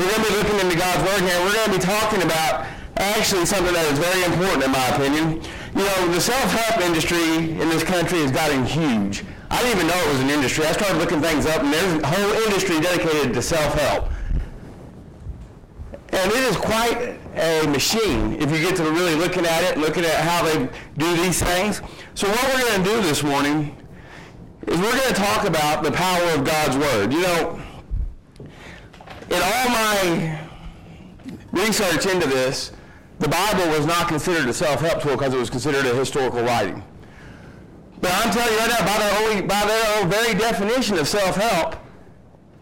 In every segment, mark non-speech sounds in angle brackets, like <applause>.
We're going to be looking into God's Word here. We're going to be talking about actually something that is very important in my opinion. You know, the self-help industry in this country has gotten huge. I didn't even know it was an industry. I started looking things up, and there's a whole industry dedicated to self-help. And it is quite a machine if you get to really looking at it, looking at how they do these things. So what we're going to do this morning is we're going to talk about the power of God's Word. You know, in all my research into this, the Bible was not considered a self-help tool because it was considered a historical writing. But I'm telling you right now, by their own, by their own very definition of self-help,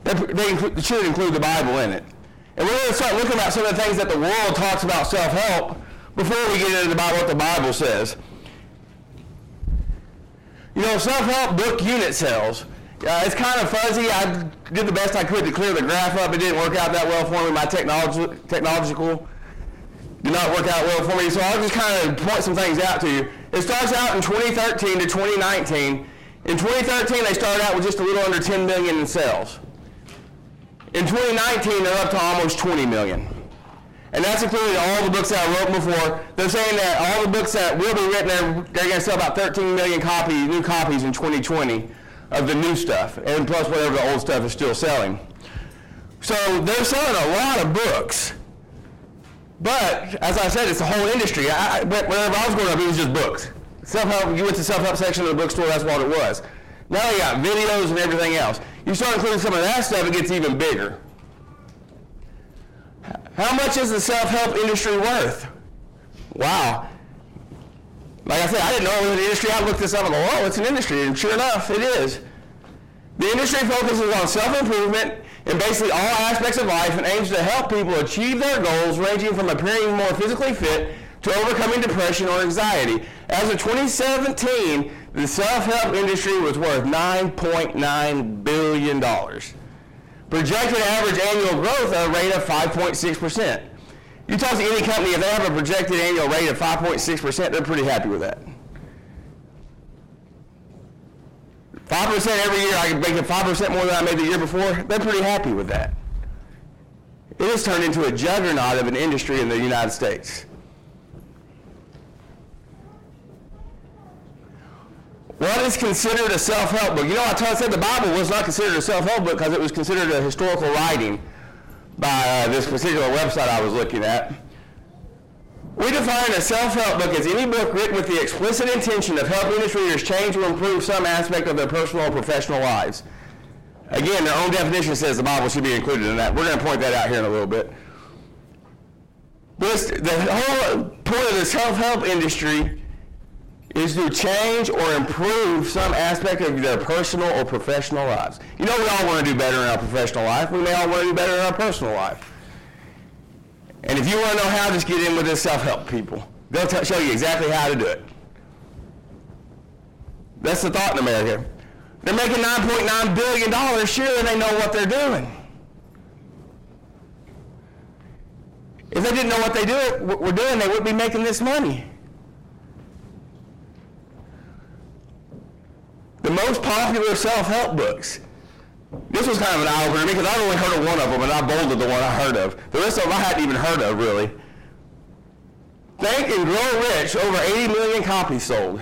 they, they should include the Bible in it. And we're going to start looking at some of the things that the world talks about self-help before we get into about what the Bible says. You know, self-help book unit sales. Uh, it's kind of fuzzy. I did the best I could to clear the graph up. It didn't work out that well for me. My technology, technological did not work out well for me. So I'll just kind of point some things out to you. It starts out in 2013 to 2019. In 2013, they started out with just a little under 10 million in sales. In 2019, they're up to almost 20 million. And that's including all the books that I wrote before. They're saying that all the books that will be written, they're, they're going to sell about 13 million copies, new copies in 2020 of the new stuff, and plus whatever the old stuff is still selling. So they're selling a lot of books. But as I said, it's a whole industry. I, whenever I was growing up, it was just books. Self-help, you went to self-help section of the bookstore, that's what it was. Now you got videos and everything else. You start including some of that stuff, it gets even bigger. How much is the self-help industry worth? Wow. Like I said, I didn't know it was an industry. I looked this up and go, oh, it's an industry. And sure enough, it is. The industry focuses on self-improvement in basically all aspects of life and aims to help people achieve their goals ranging from appearing more physically fit to overcoming depression or anxiety. As of 2017, the self-help industry was worth $9.9 billion. Projected average annual growth at a rate of 5.6%. You talk to any company, if they have a projected annual rate of 5.6%, they're pretty happy with that. 5% every year, I can make it 5% more than I made the year before, they're pretty happy with that. It has turned into a juggernaut of an industry in the United States. What is considered a self-help book? You know, I, said the Bible was not considered a self-help book because it was considered a historical writing by uh, this particular website I was looking at. We define a self-help book as any book written with the explicit intention of helping its readers change or improve some aspect of their personal or professional lives. Again, their own definition says the Bible should be included in that. We're going to point that out here in a little bit. But the whole point of the self-help industry is to change or improve some aspect of their personal or professional lives. You know, we all want to do better in our professional life. We may all want to do better in our personal life. And if you want to know how, just get in with this self-help people. They'll t- show you exactly how to do it. That's the thought in America. They're making $9.9 billion. Surely they know what they're doing. If they didn't know what they do, were doing, they wouldn't be making this money. The most popular self-help books. This was kind of an eye-opener because I've only heard of one of them, and I bolded the one I heard of. The rest of them I hadn't even heard of, really. Think and Grow Rich, over 80 million copies sold.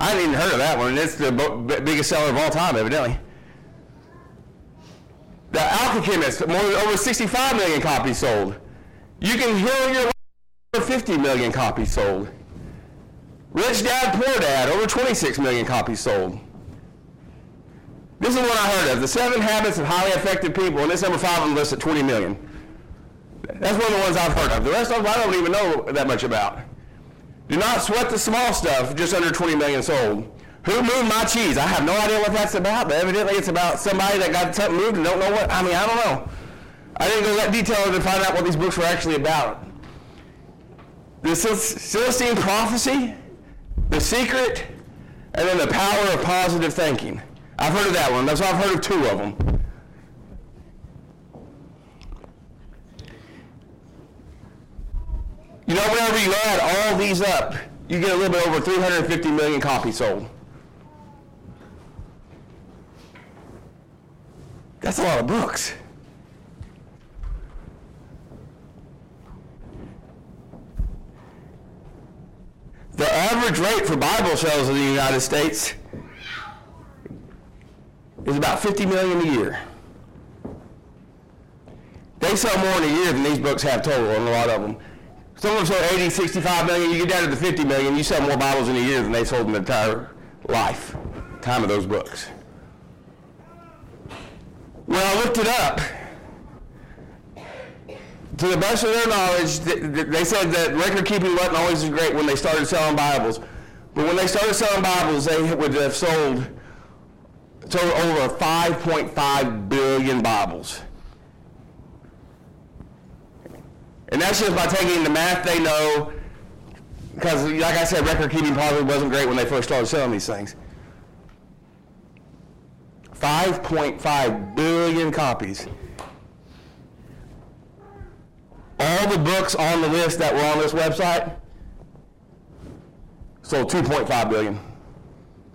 I hadn't even heard of that one. It's the biggest seller of all time, evidently. The Alchemist, more than over 65 million copies sold. You can heal your life, over 50 million copies sold. Rich Dad, Poor Dad, over 26 million copies sold. This is what I heard of. The Seven Habits of Highly Effective People, and this number five on the list at 20 million. That's one of the ones I've heard of. The rest of them I don't even know that much about. Do not sweat the small stuff, just under 20 million sold. Who moved my cheese? I have no idea what that's about, but evidently it's about somebody that got something moved and don't know what. I mean, I don't know. I didn't go that detailed to find out what these books were actually about. The Celestine Prophecy, the Secret, and then The Power of Positive Thinking. I've heard of that one. That's why I've heard of two of them. You know, whenever you add all these up, you get a little bit over 350 million copies sold. That's a lot of books. Average rate for Bible sales in the United States is about 50 million a year. They sell more in a year than these books have total, and a lot of them. Some of them sell 80, 65 million. You get down to the 50 million, you sell more Bibles in a year than they sold in the entire life, time of those books. When I looked it up, to the best of their knowledge, they said that record keeping wasn't always great when they started selling Bibles. But when they started selling Bibles, they would have sold sold over 5.5 billion Bibles. And that's just by taking the math they know, because like I said, record keeping probably wasn't great when they first started selling these things. 5.5 billion copies. All the books on the list that were on this website sold 2.5 billion.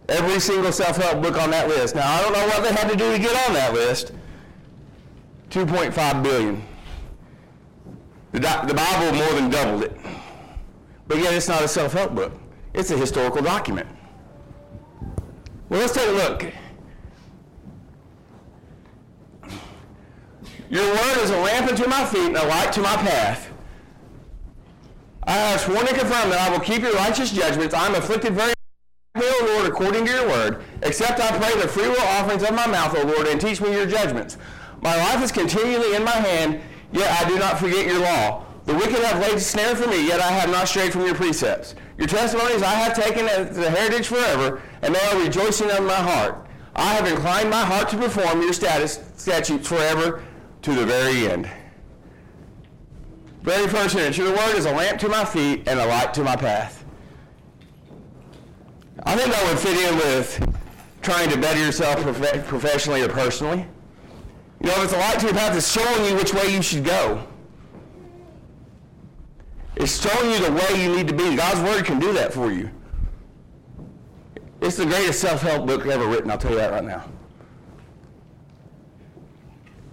Every single self-help book on that list. Now, I don't know what they had to do to get on that list. 2.5 billion. The, the Bible more than doubled it. But yet it's not a self-help book. It's a historical document. Well, let's take a look. Your word is a lamp unto my feet and a light to my path. I have sworn and confirmed that I will keep your righteous judgments. I am afflicted very O Lord, according to your word, except I pray the free will offerings of my mouth, O Lord, and teach me your judgments. My life is continually in my hand, yet I do not forget your law. The wicked have laid a snare for me, yet I have not strayed from your precepts. Your testimonies I have taken as a heritage forever, and they are rejoicing in my heart. I have inclined my heart to perform your status, statutes forever to the very end. Very first sentence, your word is a lamp to my feet and a light to my path. I think that would fit in with trying to better yourself prof- professionally or personally. You know, if it's a light to your path, it's showing you which way you should go. It's showing you the way you need to be. God's Word can do that for you. It's the greatest self-help book ever written, I'll tell you that right now.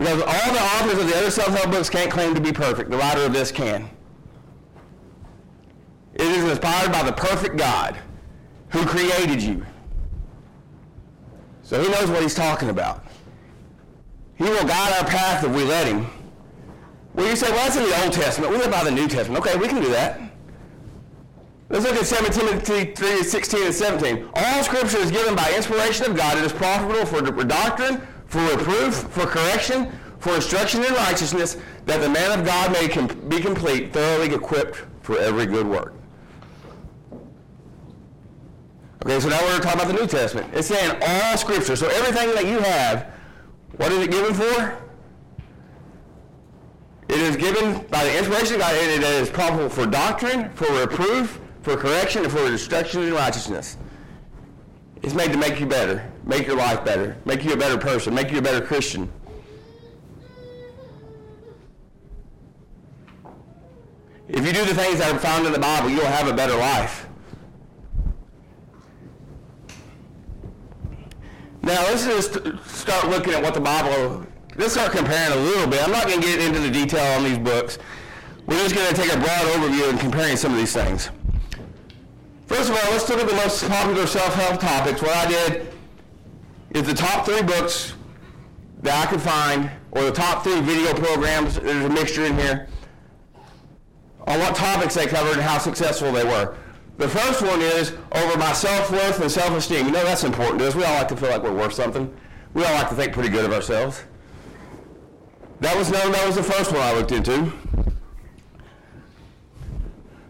Because all the authors of the other self-help books can't claim to be perfect. The writer of this can. It is inspired by the perfect God who created you. So he knows what he's talking about. He will guide our path if we let him. Well, you say, well, that's in the Old Testament. We live by the New Testament. Okay, we can do that. Let's look at 2 Timothy 3, 16 and 17. All scripture is given by inspiration of God. It is profitable for doctrine, for reproof, for correction, for instruction in righteousness, that the man of God may com- be complete, thoroughly equipped for every good work. Okay, so now we're talking about the New Testament. It's saying all Scripture. So everything that you have, what is it given for? It is given by the inspiration of God, and it is profitable for doctrine, for reproof, for correction, and for instruction in righteousness. It's made to make you better, make your life better, make you a better person, make you a better Christian. If you do the things that are found in the Bible, you'll have a better life. Now let's just start looking at what the Bible, let's start comparing a little bit. I'm not going to get into the detail on these books. We're just going to take a broad overview and comparing some of these things. First of all, let's look at the most popular self-help topics. What I did is the top three books that I could find, or the top three video programs, there's a mixture in here, on what topics they covered and how successful they were. The first one is over my self-worth and self-esteem. You know that's important to us. We all like to feel like we're worth something. We all like to think pretty good of ourselves. That was known, that was the first one I looked into.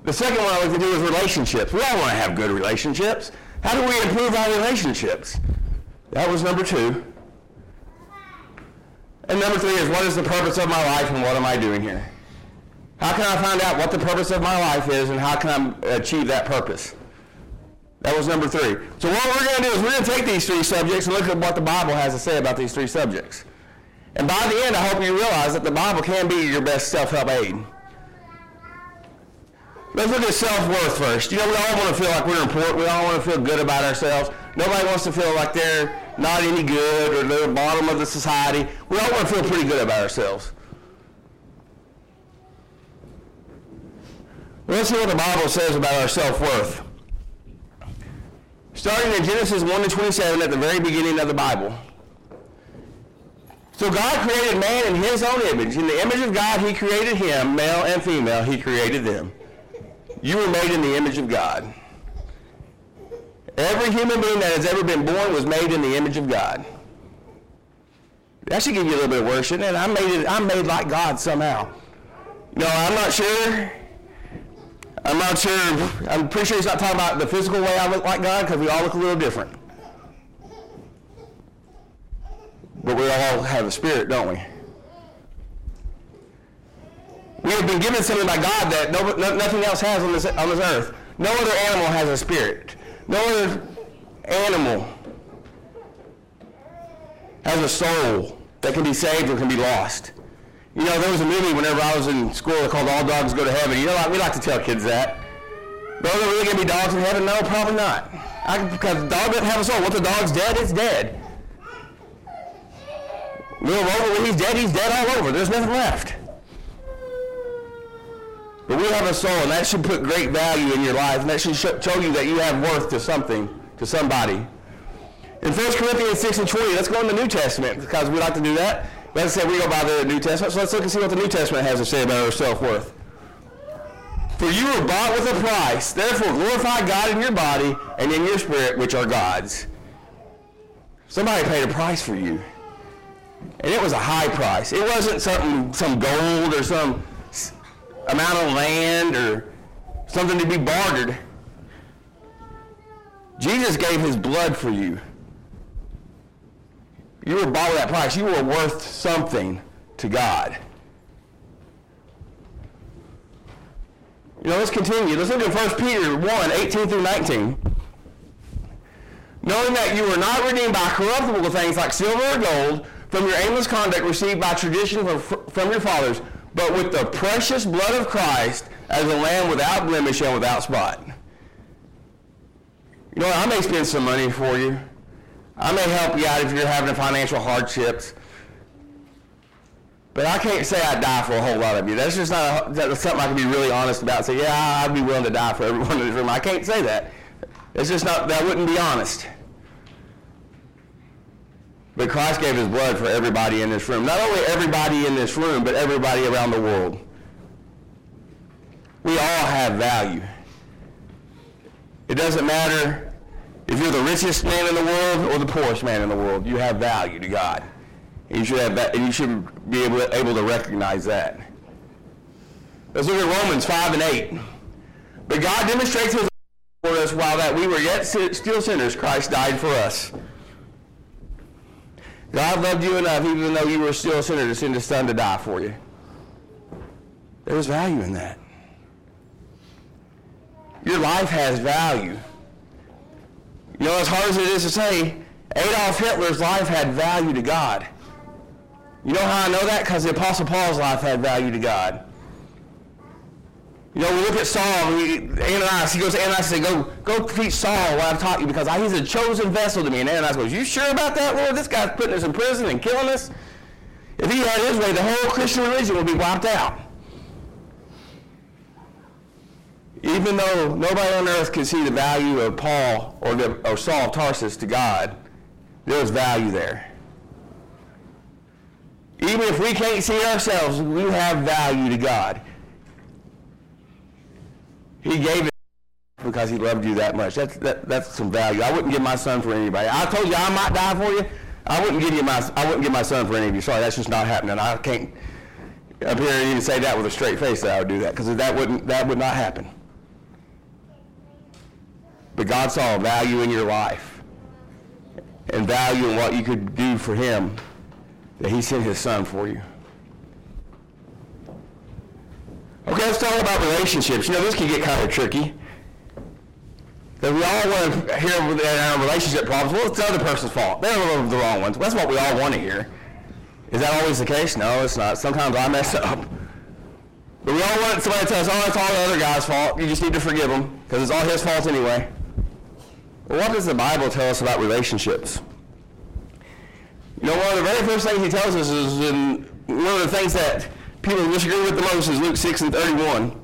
The second one I looked into was relationships. We all want to have good relationships. How do we improve our relationships? That was number two. And number three is what is the purpose of my life and what am I doing here? How can I find out what the purpose of my life is and how can I achieve that purpose? That was number three. So what we're going to do is we're going to take these three subjects and look at what the Bible has to say about these three subjects. And by the end, I hope you realize that the Bible can be your best self-help aid. Let's look at self-worth first. You know, we all want to feel like we're important. We all want to feel good about ourselves. Nobody wants to feel like they're not any good or the bottom of the society. We all want to feel pretty good about ourselves. Let's see what the Bible says about our self-worth. starting in Genesis 1 to 27 at the very beginning of the Bible. So God created man in his own image. In the image of God, he created him, male and female, he created them. You were made in the image of God. Every human being that has ever been born was made in the image of God. That should give you a little bit of worship. And I made it, I'm made like God somehow. No, I'm not sure. I'm not sure. I'm pretty sure he's not talking about the physical way I look like God because we all look a little different. But we all have a spirit, don't we? We have been given something by God that no, no, nothing else has on this, on this earth. No other animal has a spirit. No other animal has a soul that can be saved or can be lost. You know, there was a movie whenever I was in school called All Dogs Go to Heaven. You know, we like to tell kids that. But are there really going to be dogs in heaven? No, probably not. I, because the dog doesn't have a soul. Once the dog's dead, it's dead. Little Rover, when he's dead, he's dead all over. There's nothing left. But we have a soul, and that should put great value in your life, and that should show you that you have worth to something, to somebody. In 1 Corinthians 6 and 20, let's go in the New Testament, because we like to do that. Let's say we go by the New Testament, so let's look and see what the New Testament has to say about our self-worth. For you were bought with a price. Therefore, glorify God in your body and in your spirit, which are God's. Somebody paid a price for you. And it was a high price. It wasn't something, some gold or some amount of land or something to be bartered. Jesus gave his blood for you. You were bought with that price. You were worth something to God. You know, let's continue. Let's look at 1 Peter 1, 18 through 19. Knowing that you were not redeemed by corruptible things like silver or gold from your aimless conduct received by tradition from, from your fathers, but with the precious blood of Christ as a lamb without blemish and without spot. You know what? I may spend some money for you. I may help you out if you're having financial hardships. But I can't say I'd die for a whole lot of you. That's just not a, that's something I can be really honest about. Say, yeah, I'd be willing to die for everyone <laughs> in this room. I can't say that. It's just not, that wouldn't be honest. But Christ gave his blood for everybody in this room. Not only everybody in this room, but everybody around the world. We all have value. It doesn't matter if you're the richest man in the world or the poorest man in the world. You have value to God. And you should have you should be able, able to recognize that. Let's look at Romans 5 and 8. But God demonstrates his love for us while that we were yet still sinners, Christ died for us. God loved you enough, even though you were still a sinner, to send his son to die for you. There was value in that. Your life has value. You know, as hard as it is to say, Adolf Hitler's life had value to God. You know how I know that? Because the Apostle Paul's life had value to God. You know, we look at Saul, we, Ananias, he goes to Ananias and says, go, go teach Saul what I've taught you because he's a chosen vessel to me. And Ananias goes, you sure about that, Lord? This guy's putting us in prison and killing us. If he had his way, the whole Christian religion would be wiped out. Even though nobody on earth can see the value of Paul or, the, or Saul of Tarsus to God, there's value there. Even if we can't see ourselves, we have value to God. He gave it because he loved you that much. That's, that, that's some value. I wouldn't give my son for anybody. I told you I might die for you. I wouldn't give you my I wouldn't give my son for any of you. Sorry, that's just not happening. I can't up here and even say that with a straight face that I would do that because that wouldn't that would not happen. But God saw value in your life and value in what you could do for him that he sent his son for you. Okay, let's talk about relationships. You know, this can get kind of tricky. That we all want to hear about our uh, relationship problems. Well, it's the other person's fault. They're the wrong ones. That's what we all want to hear. Is that always the case? No, it's not. Sometimes I mess up. But we all want somebody to tell us, oh, it's all the other guy's fault. You just need to forgive him because it's all his fault anyway. What does the Bible tell us about relationships? You know, one of the very first things he tells us is in one of the things that people disagree with the most is Luke 6 and 31.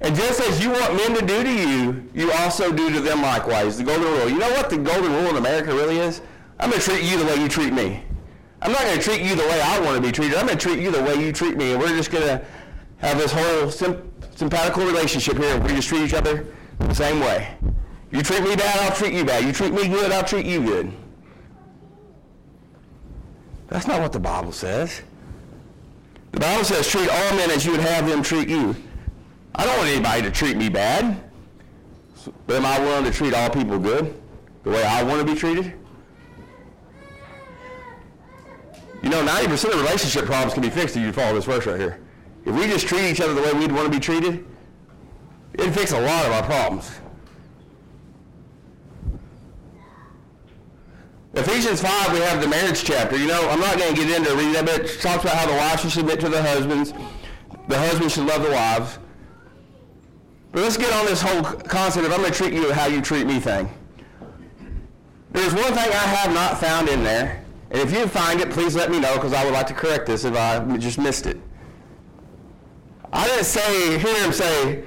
And just as you want men to do to you, you also do to them likewise. The golden rule. You know what the golden rule in America really is? I'm going to treat you the way you treat me. I'm not going to treat you the way I want to be treated. I'm going to treat you the way you treat me. And we're just going to have this whole sim- sympathical relationship here. We just treat each other the same way. You treat me bad, I'll treat you bad. You treat me good, I'll treat you good. That's not what the Bible says. The Bible says treat all men as you would have them treat you. I don't want anybody to treat me bad. But am I willing to treat all people good? The way I want to be treated? You know, 90% of relationship problems can be fixed if you follow this verse right here. If we just treat each other the way we'd want to be treated, it'd fix a lot of our problems. Ephesians 5, we have the marriage chapter. You know, I'm not going to get into reading that, but it talks about how the wives should submit to the husbands. The husbands should love the wives. But let's get on this whole concept of I'm going to treat you how you treat me thing. There's one thing I have not found in there, and if you find it, please let me know because I would like to correct this if I just missed it. I didn't say, hear him say,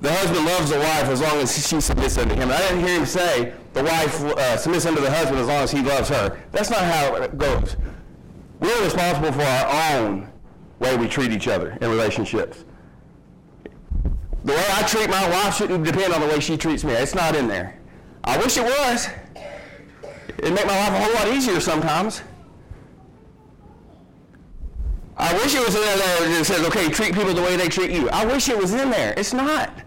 the husband loves the wife as long as she submits unto him. I didn't hear him say the wife uh, submits unto the husband as long as he loves her. That's not how it goes. We're responsible for our own way we treat each other in relationships. The way I treat my wife shouldn't depend on the way she treats me. It's not in there. I wish it was. It'd make my life a whole lot easier sometimes. I wish it was in there that says, okay, treat people the way they treat you. I wish it was in there. It's not.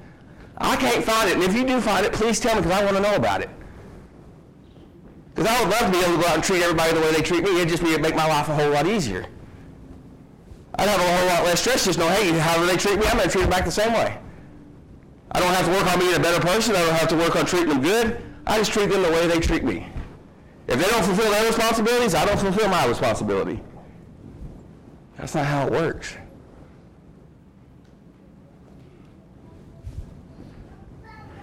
I can't find it. And if you do find it, please tell me because I want to know about it. Because I would love to be able to go out and treat everybody the way they treat me. It'd just be, make my life a whole lot easier. I'd have a whole lot less stress just know, hey, however they treat me, I'm going to treat them back the same way. I don't have to work on being a better person. I don't have to work on treating them good. I just treat them the way they treat me. If they don't fulfill their responsibilities, I don't fulfill my responsibility. That's not how it works.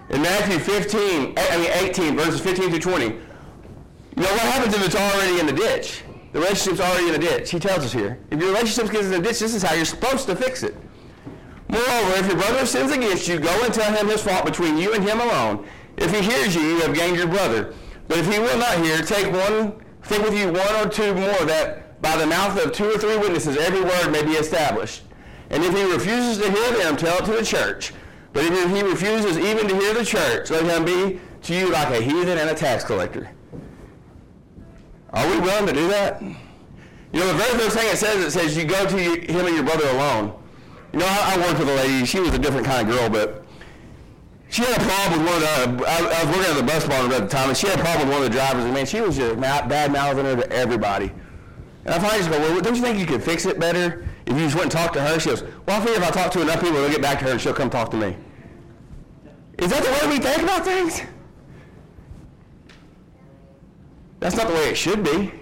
In Matthew 15, I mean 18, verses 15 through 20, you know what happens if it's already in the ditch? The relationship's already in the ditch. He tells us here. If your relationship gets in the ditch, this is how you're supposed to fix it. Moreover, if your brother sins against you, go and tell him his fault between you and him alone. If he hears you, you have gained your brother. But if he will not hear, take one, take with you one or two more that by the mouth of two or three witnesses every word may be established. And if he refuses to hear them, tell it to the church. But if he refuses even to hear the church, let him be to you like a heathen and a tax collector. Are we willing to do that? You know, the very first thing it says, it says you go to him and your brother alone. You know, I, I worked with a lady. She was a different kind of girl, but she had a problem with one of the, I, I was working at the bus barn at the time, and she had a problem with one of the drivers. And man, she was just bad mouthing her to everybody. And I finally just go, well, don't you think you could fix it better if you just went and talked to her? She goes, well, I figure if I talk to enough people, they'll get back to her and she'll come talk to me. Is that the way we think about things? That's not the way it should be.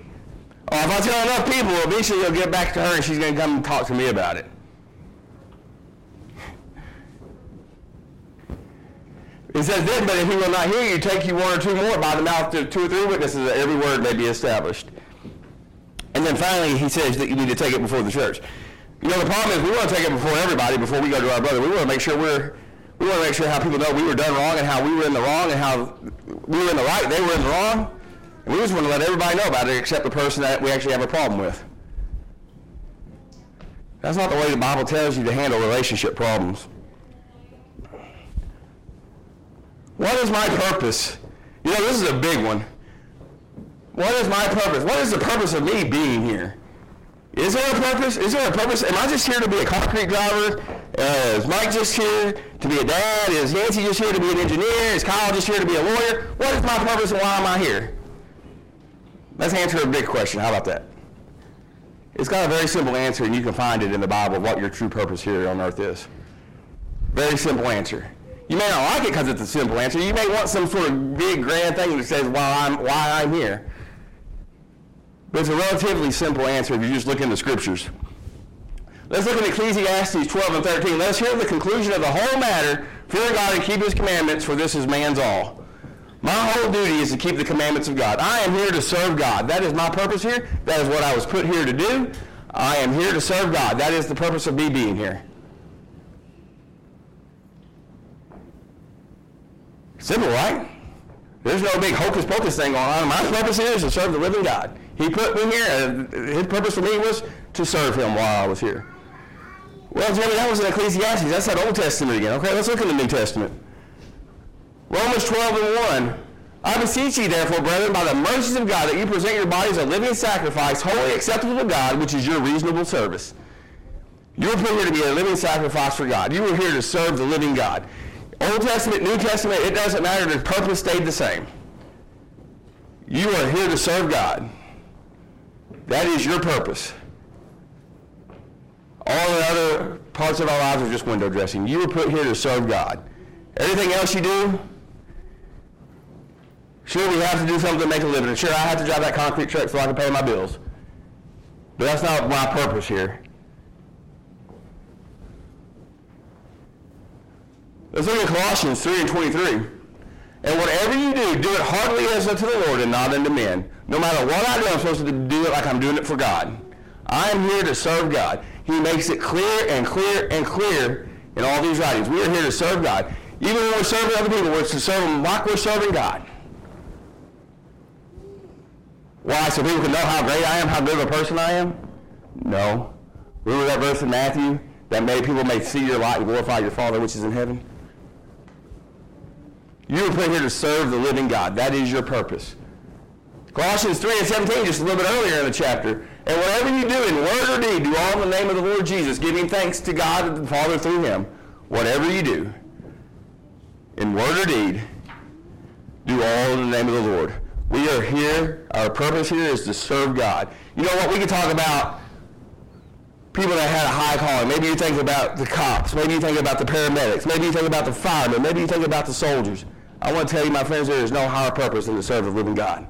Oh, if I tell enough people, eventually they'll get back to her and she's going to come and talk to me about it. It says then, but if he will not hear you, take you one or two more by the mouth of two or three witnesses, that every word may be established. And then finally, he says that you need to take it before the church. You know, the problem is we want to take it before everybody before we go to our brother. We want to make sure we're, we want to make sure how people know we were done wrong and how we were in the wrong and how we were in the right, they were in the wrong. And we just want to let everybody know about it except the person that we actually have a problem with. That's not the way the Bible tells you to handle relationship problems. What is my purpose? You know, this is a big one. What is my purpose? What is the purpose of me being here? Is there a purpose? Is there a purpose? Am I just here to be a concrete driver? Is Mike just here to be a dad? Is Nancy just here to be an engineer? Is Kyle just here to be a lawyer? What is my purpose and why am I here? Let's answer a big question. How about that? It's got a very simple answer, and you can find it in the Bible what your true purpose here on earth is. Very simple answer. You may not like it because it's a simple answer. You may want some sort of big grand thing that says why I'm, why I'm here. But it's a relatively simple answer if you just look in the scriptures. Let's look at Ecclesiastes 12 and 13. Let us hear the conclusion of the whole matter. Fear God and keep his commandments, for this is man's all. My whole duty is to keep the commandments of God. I am here to serve God. That is my purpose here. That is what I was put here to do. I am here to serve God. That is the purpose of me being here. Simple, right? There's no big hocus pocus thing going on. My purpose here is to serve the living God. He put me here, and his purpose for me was to serve him while I was here. Well, Jimmy, that was in Ecclesiastes. That's that Old Testament again. Okay, let's look in the New Testament. Romans 12 and 1. I beseech you, therefore, brethren, by the mercies of God, that you present your bodies a living sacrifice, wholly acceptable to God, which is your reasonable service. You were put here to be a living sacrifice for God. You were here to serve the living God. Old Testament, New Testament, it doesn't matter. The purpose stayed the same. You are here to serve God. That is your purpose. All the other parts of our lives are just window dressing. You were put here to serve God. Everything else you do, Sure, we have to do something to make a living. Sure, I have to drive that concrete truck so I can pay my bills. But that's not my purpose here. Let's look at Colossians 3 and 23. And whatever you do, do it heartily as unto the Lord and not unto men. No matter what I do, I'm supposed to do it like I'm doing it for God. I am here to serve God. He makes it clear and clear and clear in all these writings. We are here to serve God. Even when we're serving other people, we're to serve them like we're serving God. Why? So people can know how great I am, how good of a person I am? No. Remember that verse in Matthew? That many people may see your light and glorify your Father which is in heaven? You were put here to serve the living God. That is your purpose. Colossians 3 and 17, just a little bit earlier in the chapter. And whatever you do in word or deed, do all in the name of the Lord Jesus, giving thanks to God the Father through him. Whatever you do, in word or deed, do all in the name of the Lord. We are here, our purpose here is to serve God. You know what? We can talk about people that had a high calling. Maybe you think about the cops. Maybe you think about the paramedics. Maybe you think about the firemen. Maybe you think about the soldiers. I want to tell you, my friends, there is no higher purpose than to serve the living God.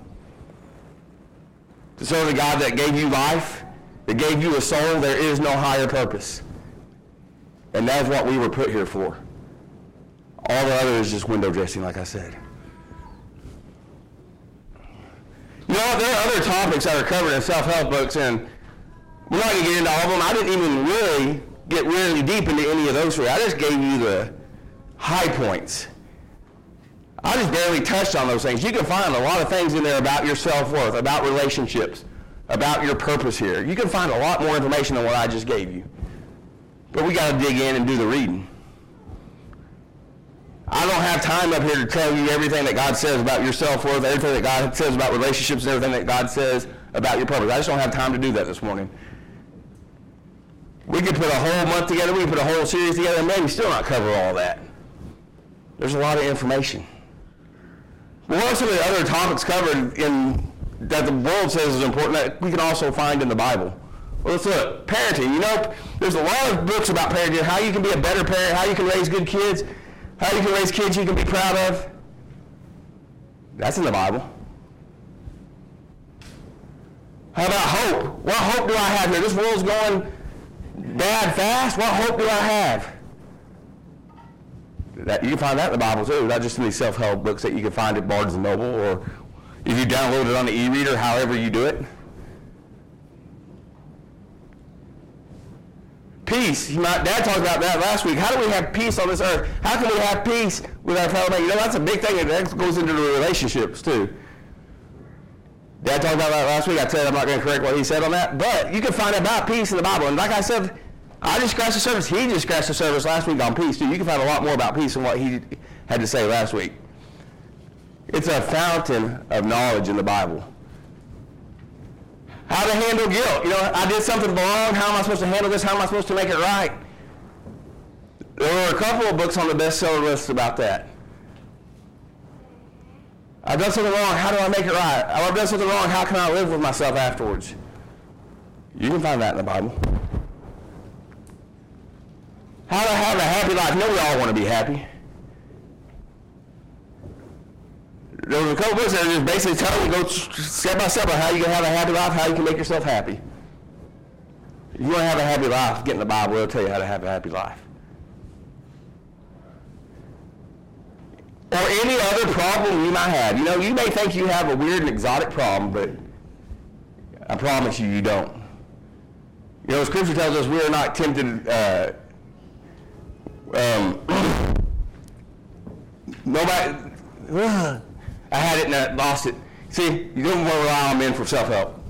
To serve the God that gave you life, that gave you a soul, there is no higher purpose. And that's what we were put here for. All the other is just window dressing, like I said. You know, there are other topics that are covered in self-help books, and we're not going to get into all of them. I didn't even really get really deep into any of those three. I just gave you the high points. I just barely touched on those things. You can find a lot of things in there about your self-worth, about relationships, about your purpose here. You can find a lot more information than what I just gave you. But we got to dig in and do the reading. I don't have time up here to tell you everything that God says about your self-worth, everything that God says about relationships, and everything that God says about your purpose. I just don't have time to do that this morning. We could put a whole month together, we could put a whole series together, and maybe still not cover all that. There's a lot of information. What are some of the other topics covered in that the world says is important that we can also find in the Bible? Well, let's look. Parenting. You know, there's a lot of books about parenting, how you can be a better parent, how you can raise good kids. How you can raise kids you can be proud of? That's in the Bible. How about hope? What hope do I have here? This world's going bad fast. What hope do I have? That, you can find that in the Bible too, not just in these self-help books that you can find at Barnes & Noble or if you download it on the e-reader, however you do it. Peace. My dad talked about that last week. How do we have peace on this earth? How can we have peace with our fellow man? You know, that's a big thing. That goes into the relationships, too. Dad talked about that last week. I said I'm not going to correct what he said on that. But you can find about peace in the Bible. And like I said, I just scratched the surface. He just scratched the surface last week on peace, too. You can find a lot more about peace than what he had to say last week. It's a fountain of knowledge in the Bible. How to handle guilt. You know, I did something wrong. How am I supposed to handle this? How am I supposed to make it right? There were a couple of books on the bestseller list about that. I've done something wrong. How do I make it right? Oh, I've done something wrong. How can I live with myself afterwards? You can find that in the Bible. How to have a happy life. Know we all want to be happy. there was a couple books that just basically tell you go step by step on how you can have a happy life, how you can make yourself happy. If you want to have a happy life, get in the Bible. It'll tell you how to have a happy life. Or any other problem you might have. You know, you may think you have a weird and exotic problem, but I promise you, you don't. You know, Scripture tells us we are not tempted. Uh, um, nobody Ugh. I had it and I lost it. See, you don't want to rely on men for self-help.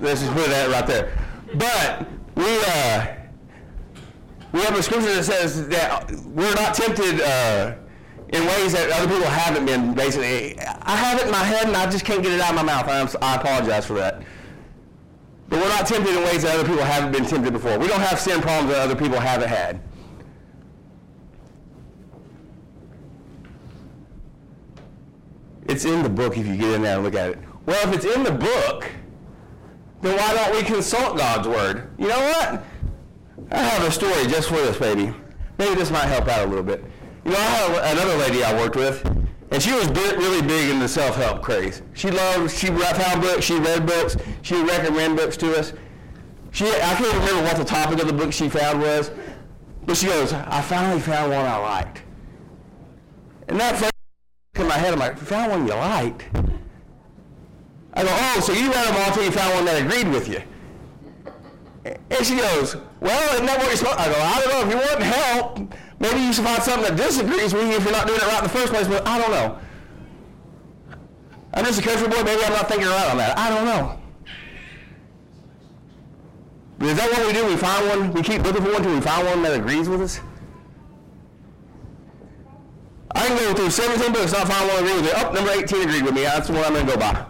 Let's just put that right there. But we uh, we have a scripture that says that we're not tempted uh, in ways that other people haven't been. Basically, I have it in my head and I just can't get it out of my mouth. I'm, I apologize for that. But we're not tempted in ways that other people haven't been tempted before. We don't have sin problems that other people haven't had. It's in the book if you get in there and look at it. Well, if it's in the book, then why don't we consult God's word? You know what? I have a story just for this, baby. Maybe this might help out a little bit. You know, I had another lady I worked with, and she was really big in the self-help craze. She loved, she found books, she read books, she would recommend books to us. She, I can't remember what the topic of the book she found was, but she goes, I finally found one I liked. And that in my head, I'm like, found one you liked? I go, oh, so you read them all until you found one that agreed with you. And she goes, well, isn't that what you're supposed I go, I don't know. If you want help, maybe you should find something that disagrees with you if you're not doing it right in the first place, but I don't know. I'm just a country boy. Maybe I'm not thinking right on that. I don't know. But is that what we do? We find one, we keep looking for one until we find one that agrees with us? I can go through 17 books, not find one that agrees with me. Oh, number 18 agreed with me. That's the one I'm going to go by.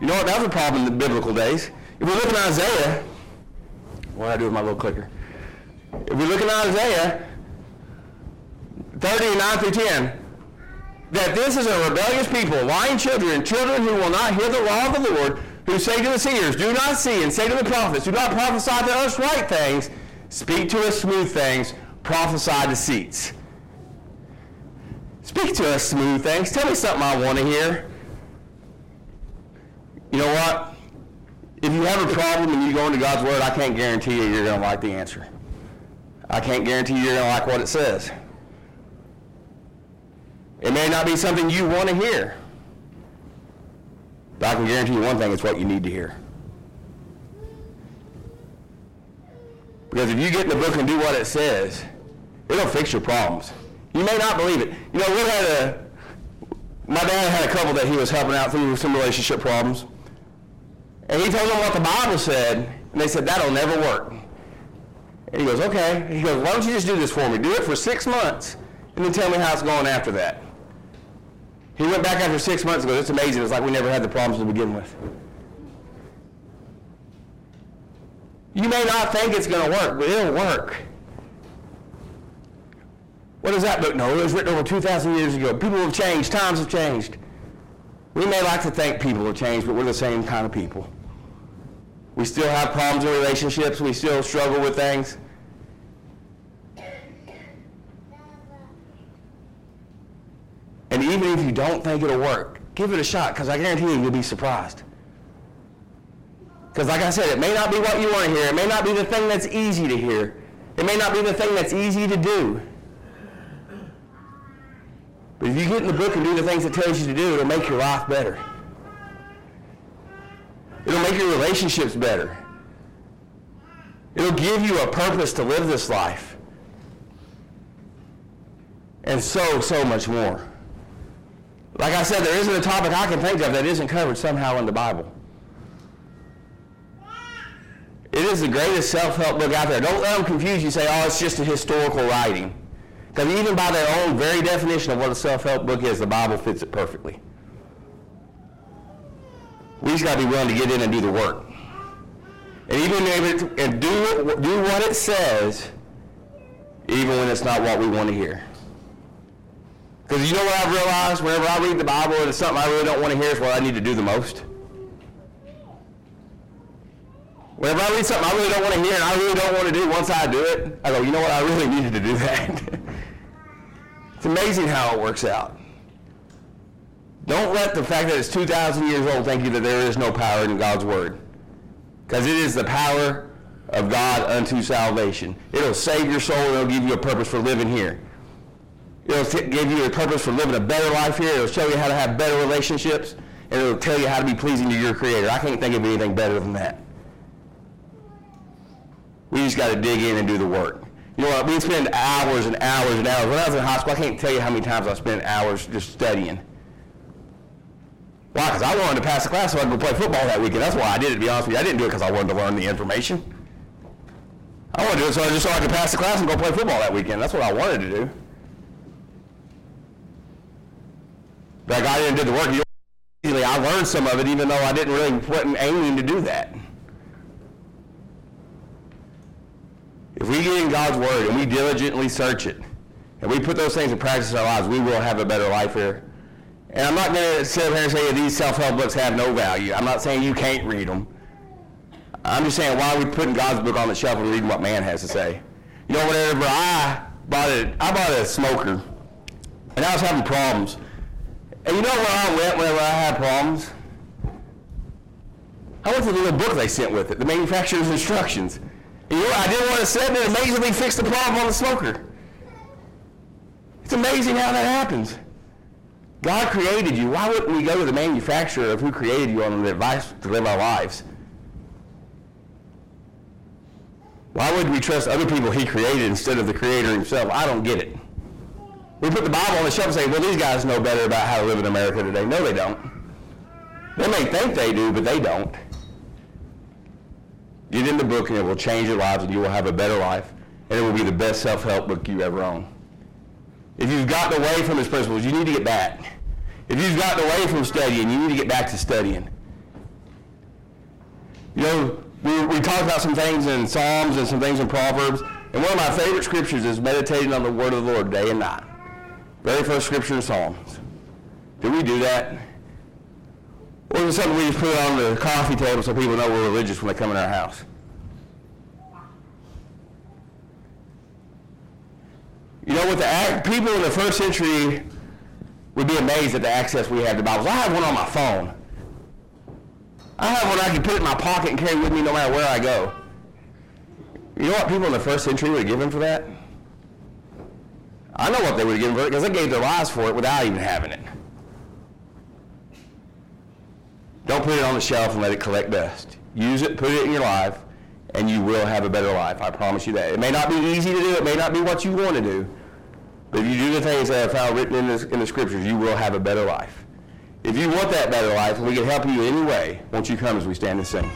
You know what? That was a problem in the biblical days. If we look in Isaiah, what do I do with my little clicker? If we look in Isaiah 30, 9 through 10, that this is a rebellious people, lying children, children who will not hear the law of the Lord, who say to the seers, Do not see, and say to the prophets, Do not prophesy to us right things, speak to us smooth things, prophesy deceits. Speak to us smooth things. Tell me something I want to hear. You know what? If you have a problem and you go into God's Word, I can't guarantee you you're going to like the answer. I can't guarantee you're going to like what it says. It may not be something you want to hear. But I can guarantee you one thing, it's what you need to hear. Because if you get in the book and do what it says, it'll fix your problems. You may not believe it. You know, we had a, my dad had a couple that he was helping out through some relationship problems. And he told them what the Bible said, and they said, that'll never work. And he goes, okay. He goes, why don't you just do this for me? Do it for six months, and then tell me how it's going after that. He went back after six months and goes, it's amazing. It's like we never had the problems to begin with. You may not think it's going to work, but it'll work. What does that book know? It was written over 2,000 years ago. People have changed. Times have changed. We may like to think people have changed, but we're the same kind of people. We still have problems in relationships. We still struggle with things. And even if you don't think it'll work, give it a shot because I guarantee you you'll be surprised. Because like I said, it may not be what you want to hear. It may not be the thing that's easy to hear. It may not be the thing that's easy to do. But if you get in the book and do the things it tells you to do, it'll make your life better. It'll make your relationships better. It'll give you a purpose to live this life. And so, so much more. Like I said, there isn't a topic I can think of that isn't covered somehow in the Bible. It is the greatest self-help book out there. Don't let them confuse you say, oh, it's just a historical writing. Because even by their own very definition of what a self-help book is, the Bible fits it perfectly. We just got to be willing to get in and do the work. And even able to, and do, do what it says, even when it's not what we want to hear. Because you know what I've realized? Whenever I read the Bible and it's something I really don't want to hear, is what I need to do the most. Whenever I read something I really don't want to hear and I really don't want to do, once I do it, I go, you know what? I really <laughs> needed to do that. <laughs> It's amazing how it works out. Don't let the fact that it's 2,000 years old thank you that there is no power in God's Word. Because it is the power of God unto salvation. It'll save your soul and it'll give you a purpose for living here. It'll t- give you a purpose for living a better life here. It'll show you how to have better relationships. And it'll tell you how to be pleasing to your Creator. I can't think of anything better than that. We just got to dig in and do the work. You know? We spend hours and hours and hours. When I was in high school, I can't tell you how many times I spent hours just studying. Why? Because I wanted to pass the class so I could go play football that weekend. That's why I did it, to be honest with you. I didn't do it because I wanted to learn the information. I wanted to do it so I just so I could pass the class and go play football that weekend. That's what I wanted to do. But I got in and did the work. Usually I learned some of it even though I didn't really wasn't aiming to do that. If we get in God's Word and we diligently search it, and we put those things in practice in our lives, we will have a better life here. And I'm not going to sit up here and say these self-help books have no value. I'm not saying you can't read them. I'm just saying why are we putting God's book on the shelf and reading what man has to say? You know, whenever I bought I bought a smoker, and I was having problems. And you know where I went whenever I had problems? I went to the little book they sent with it, the manufacturer's instructions. You know I didn't want to say? It amazingly fixed the problem on the smoker. It's amazing how that happens. God created you. Why wouldn't we go to the manufacturer of who created you on the advice to live our lives? Why would we trust other people he created instead of the creator himself? I don't get it. We put the Bible on the shelf and say, well, these guys know better about how to live in America today. No, they don't. They may think they do, but they don't. Get in the book and it will change your lives and you will have a better life. And it will be the best self-help book you ever own. If you've gotten away from his principles, you need to get back. If you've gotten away from studying, you need to get back to studying. You know, we, we talked about some things in Psalms and some things in Proverbs, and one of my favorite scriptures is meditating on the word of the Lord day and night. Very first scripture in Psalms. Do we do that? Or something we just put on the coffee table so people know we're religious when they come in our house? You know what the people in the first century would be amazed at the access we have to Bibles. I have one on my phone. I have one I can put in my pocket and carry with me no matter where I go. You know what people in the first century would have given for that? I know what they would have given for it because they gave their lives for it without even having it. Don't put it on the shelf and let it collect dust. Use it, put it in your life, and you will have a better life. I promise you that. It may not be easy to do. It may not be what you want to do. But if you do the things that are found written in, this, in the scriptures, you will have a better life. If you want that better life, we can help you in any way, won't you come as we stand and sing?